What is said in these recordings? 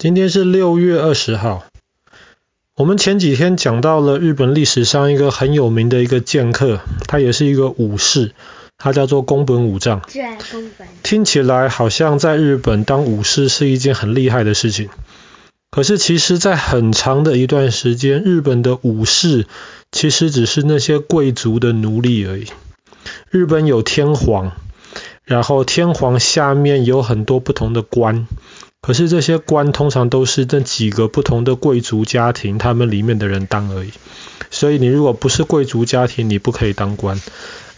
今天是六月二十号。我们前几天讲到了日本历史上一个很有名的一个剑客，他也是一个武士，他叫做宫本武藏。听起来好像在日本当武士是一件很厉害的事情。可是其实，在很长的一段时间，日本的武士其实只是那些贵族的奴隶而已。日本有天皇，然后天皇下面有很多不同的官。可是这些官通常都是这几个不同的贵族家庭他们里面的人当而已，所以你如果不是贵族家庭，你不可以当官。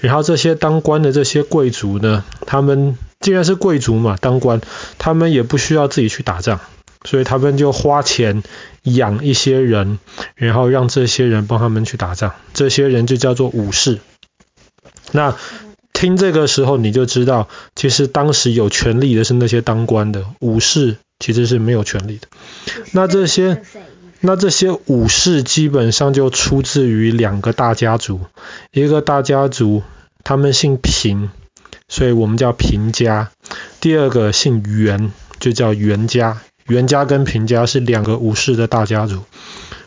然后这些当官的这些贵族呢，他们既然是贵族嘛，当官，他们也不需要自己去打仗，所以他们就花钱养一些人，然后让这些人帮他们去打仗，这些人就叫做武士。那听这个时候你就知道，其实当时有权力的是那些当官的，武士其实是没有权力的。那这些那这些武士基本上就出自于两个大家族，一个大家族他们姓平，所以我们叫平家；第二个姓袁，就叫袁家。袁家跟平家是两个武士的大家族。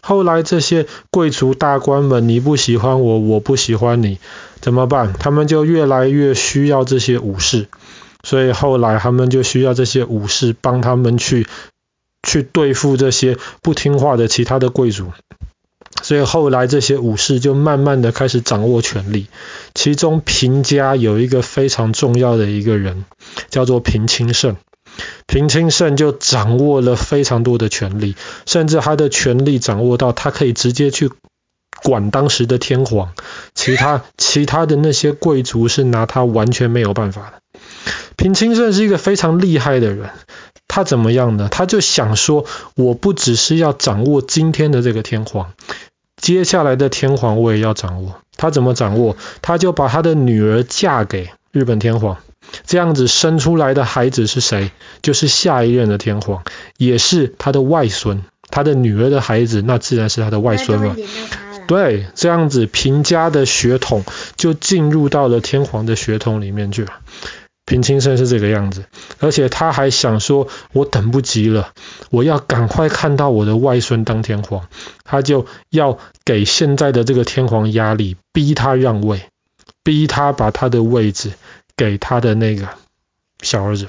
后来这些贵族大官们，你不喜欢我，我不喜欢你，怎么办？他们就越来越需要这些武士，所以后来他们就需要这些武士帮他们去去对付这些不听话的其他的贵族。所以后来这些武士就慢慢的开始掌握权力，其中平家有一个非常重要的一个人，叫做平清盛。平清盛就掌握了非常多的权力，甚至他的权力掌握到他可以直接去管当时的天皇，其他其他的那些贵族是拿他完全没有办法的。平清盛是一个非常厉害的人，他怎么样呢？他就想说，我不只是要掌握今天的这个天皇，接下来的天皇我也要掌握。他怎么掌握？他就把他的女儿嫁给日本天皇。这样子生出来的孩子是谁？就是下一任的天皇，也是他的外孙，他的女儿的孩子，那自然是他的外孙了。对，这样子平家的血统就进入到了天皇的血统里面去了。平清盛是这个样子，而且他还想说，我等不及了，我要赶快看到我的外孙当天皇，他就要给现在的这个天皇压力，逼他让位，逼他把他的位置。给他的那个小儿子，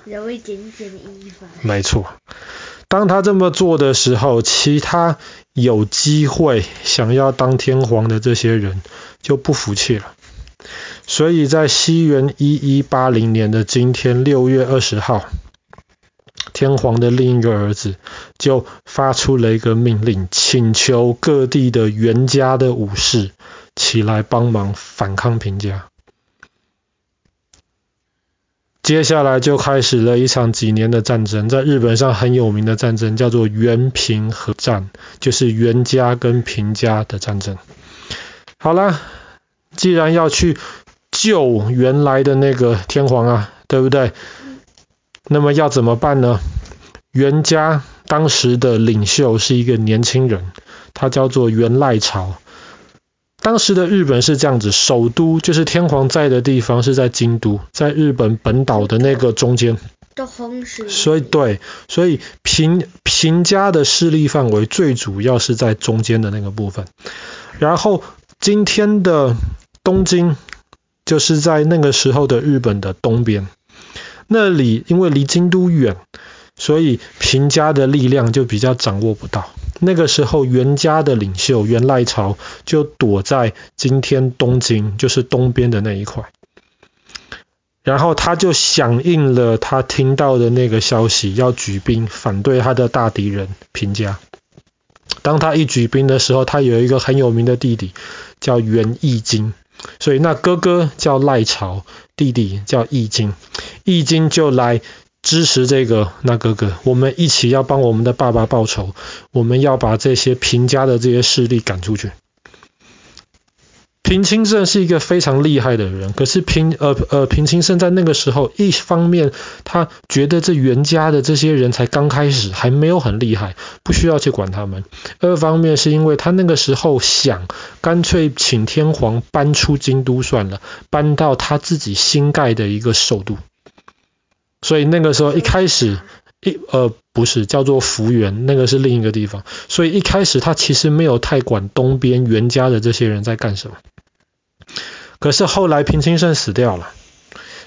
没错。当他这么做的时候，其他有机会想要当天皇的这些人就不服气了。所以在西元一一八零年的今天，六月二十号，天皇的另一个儿子就发出了一个命令，请求各地的源家的武士起来帮忙反抗平家。接下来就开始了一场几年的战争，在日本上很有名的战争叫做源平和战，就是源家跟平家的战争。好了，既然要去救原来的那个天皇啊，对不对？那么要怎么办呢？源家当时的领袖是一个年轻人，他叫做源赖朝。当时的日本是这样子，首都就是天皇在的地方是在京都，在日本本岛的那个中间。所以对，所以平平家的势力范围最主要是在中间的那个部分。然后今天的东京就是在那个时候的日本的东边，那里因为离京都远，所以平家的力量就比较掌握不到。那个时候，源家的领袖源赖朝就躲在今天东京，就是东边的那一块。然后他就响应了他听到的那个消息，要举兵反对他的大敌人平家。当他一举兵的时候，他有一个很有名的弟弟叫源义经，所以那哥哥叫赖朝，弟弟叫义经，义经就来。支持这个那哥哥，我们一起要帮我们的爸爸报仇，我们要把这些平家的这些势力赶出去。平清盛是一个非常厉害的人，可是平呃呃平清盛在那个时候，一方面他觉得这源家的这些人才刚开始，还没有很厉害，不需要去管他们；二方面是因为他那个时候想干脆请天皇搬出京都算了，搬到他自己新盖的一个首都。所以那个时候一开始，一呃不是叫做福原，那个是另一个地方。所以一开始他其实没有太管东边源家的这些人在干什么。可是后来平清盛死掉了，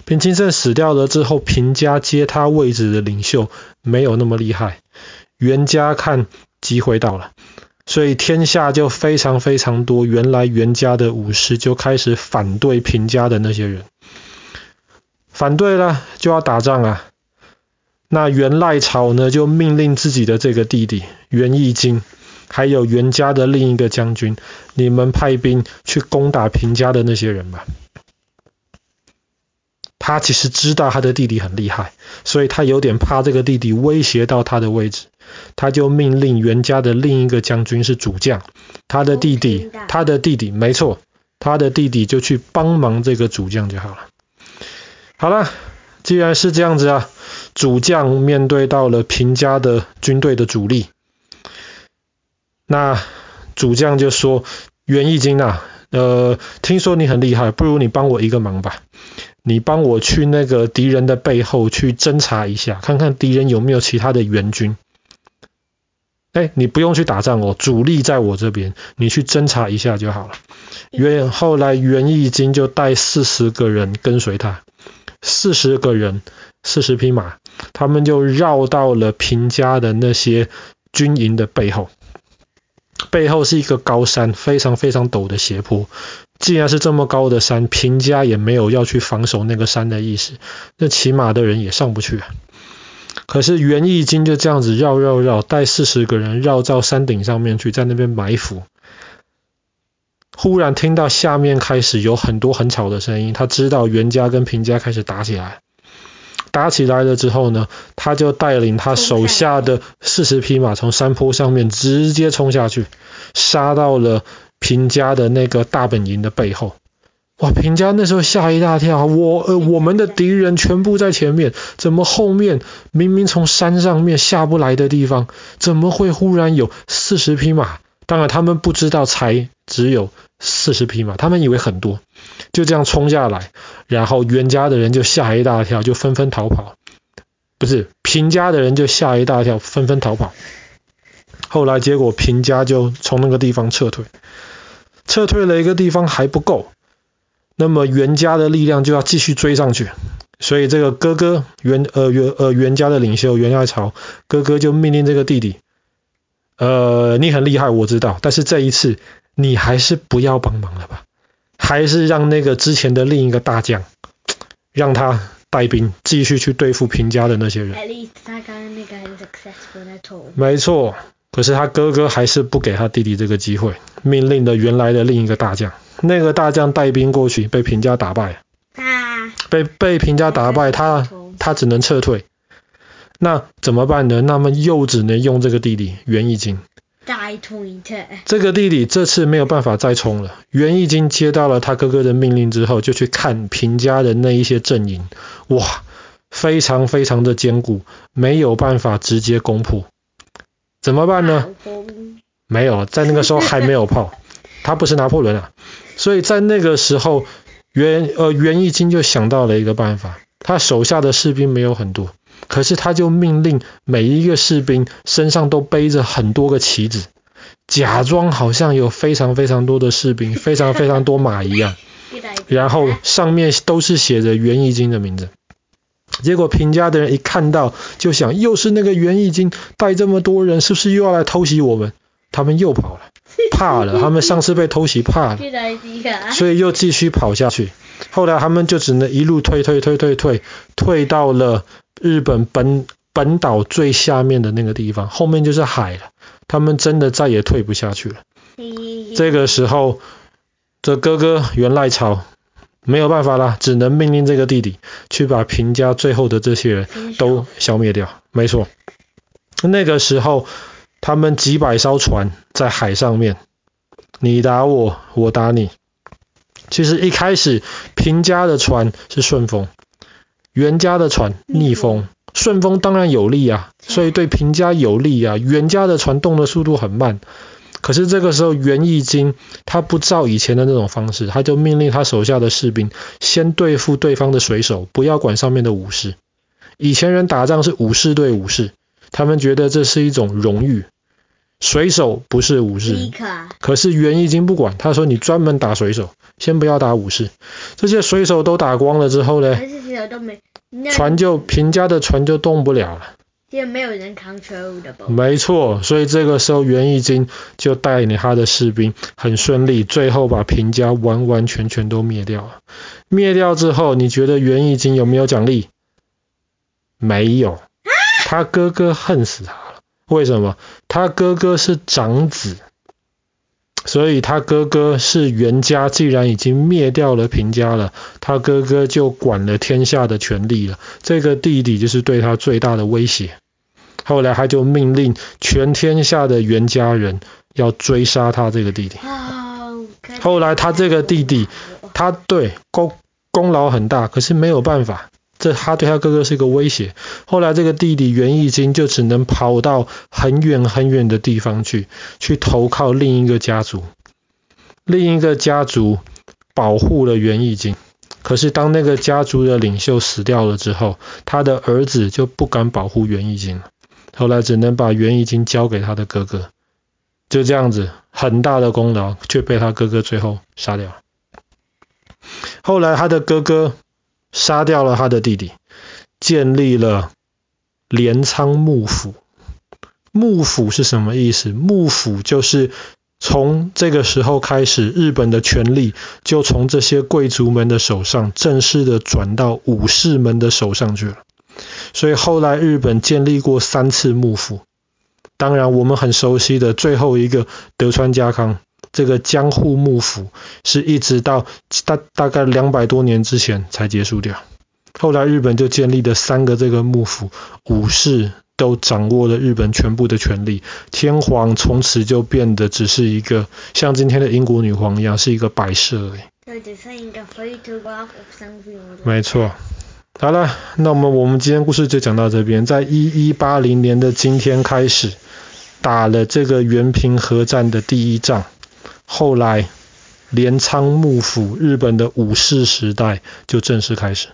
平清盛死掉了之后，平家接他位置的领袖没有那么厉害，源家看机会到了。所以天下就非常非常多，原来源家的武士就开始反对平家的那些人，反对了就要打仗啊。那元赖朝呢，就命令自己的这个弟弟元义经，还有元家的另一个将军，你们派兵去攻打平家的那些人吧。他其实知道他的弟弟很厉害，所以他有点怕这个弟弟威胁到他的位置。他就命令袁家的另一个将军是主将，他的弟弟，他的弟弟，没错，他的弟弟就去帮忙这个主将就好了。好了，既然是这样子啊，主将面对到了平家的军队的主力，那主将就说：“袁义经啊，呃，听说你很厉害，不如你帮我一个忙吧，你帮我去那个敌人的背后去侦查一下，看看敌人有没有其他的援军。”哎，你不用去打仗哦，主力在我这边，你去侦查一下就好了。源后来袁义经就带四十个人跟随他，四十个人，四十匹马，他们就绕到了平家的那些军营的背后，背后是一个高山，非常非常陡的斜坡。既然是这么高的山，平家也没有要去防守那个山的意思，那骑马的人也上不去啊。可是源义经就这样子绕绕绕，带四十个人绕到山顶上面去，在那边埋伏。忽然听到下面开始有很多很吵的声音，他知道袁家跟平家开始打起来。打起来了之后呢，他就带领他手下的四十匹马从山坡上面直接冲下去，杀到了平家的那个大本营的背后。哇！平家那时候吓一大跳，我呃，我们的敌人全部在前面，怎么后面明明从山上面下不来的地方，怎么会忽然有四十匹马？当然他们不知道才只有四十匹马，他们以为很多，就这样冲下来，然后袁家的人就吓一大跳，就纷纷逃跑。不是，平家的人就吓一大跳，纷纷逃跑。后来结果平家就从那个地方撤退，撤退了一个地方还不够。那么袁家的力量就要继续追上去，所以这个哥哥袁呃袁呃袁家的领袖源赖朝哥哥就命令这个弟弟，呃你很厉害我知道，但是这一次你还是不要帮忙了吧，还是让那个之前的另一个大将让他带兵继续去对付平家的那些人。没错，可是他哥哥还是不给他弟弟这个机会，命令了原来的另一个大将。那个大将带兵过去，被平家打败。啊！被被平家打败，他他只能撤退。那怎么办呢？那么又只能用这个弟弟源义经。这个弟弟这次没有办法再冲了。袁义经接到了他哥哥的命令之后，就去看平家的那一些阵营。哇，非常非常的坚固，没有办法直接攻破。怎么办呢？没有，在那个时候还没有炮。他不是拿破仑啊。所以在那个时候，袁呃袁义经就想到了一个办法，他手下的士兵没有很多，可是他就命令每一个士兵身上都背着很多个旗子，假装好像有非常非常多的士兵，非常非常多马一样，然后上面都是写着袁义经的名字。结果平家的人一看到，就想又是那个袁义经带这么多人，是不是又要来偷袭我们？他们又跑了。怕了，他们上次被偷袭怕了，所以又继续跑下去。后来他们就只能一路退退退退退，退到了日本本本岛最下面的那个地方，后面就是海了。他们真的再也退不下去了。这个时候，这哥哥源赖朝没有办法了，只能命令这个弟弟去把平家最后的这些人都消灭掉。没错，那个时候。他们几百艘船在海上面，你打我，我打你。其实一开始平家的船是顺风，源家的船逆风。顺风当然有利啊，所以对平家有利啊。袁家的船动的速度很慢，可是这个时候袁义经他不照以前的那种方式，他就命令他手下的士兵先对付对方的水手，不要管上面的武士。以前人打仗是武士对武士，他们觉得这是一种荣誉。水手不是武士，可是袁义经不管，他说你专门打水手，先不要打武士。这些水手都打光了之后呢，船就平家的船就动不了了，因为没有人扛车。没错，所以这个时候袁义经就带领他的士兵很顺利，最后把平家完完全全都灭掉了。灭掉之后，你觉得袁义经有没有奖励？没有，他哥哥恨死他。为什么？他哥哥是长子，所以他哥哥是袁家，既然已经灭掉了平家了，他哥哥就管了天下的权力了。这个弟弟就是对他最大的威胁。后来他就命令全天下的袁家人要追杀他这个弟弟。后来他这个弟弟，他对功功劳很大，可是没有办法。这他对他哥哥是一个威胁。后来这个弟弟袁义经就只能跑到很远很远的地方去，去投靠另一个家族。另一个家族保护了袁义经，可是当那个家族的领袖死掉了之后，他的儿子就不敢保护袁义经了。后来只能把袁义经交给他的哥哥。就这样子，很大的功劳却被他哥哥最后杀掉。后来他的哥哥。杀掉了他的弟弟，建立了镰仓幕府。幕府是什么意思？幕府就是从这个时候开始，日本的权力就从这些贵族们的手上正式的转到武士们的手上去了。所以后来日本建立过三次幕府。当然，我们很熟悉的最后一个德川家康。这个江户幕府是一直到大大概两百多年之前才结束掉。后来日本就建立了三个这个幕府，武士都掌握了日本全部的权力，天皇从此就变得只是一个像今天的英国女皇一样，是一个摆设而已。没错。好了，那么我们今天故事就讲到这边。在一一八零年的今天开始，打了这个原平和战的第一仗。后来，镰仓幕府日本的武士时代就正式开始。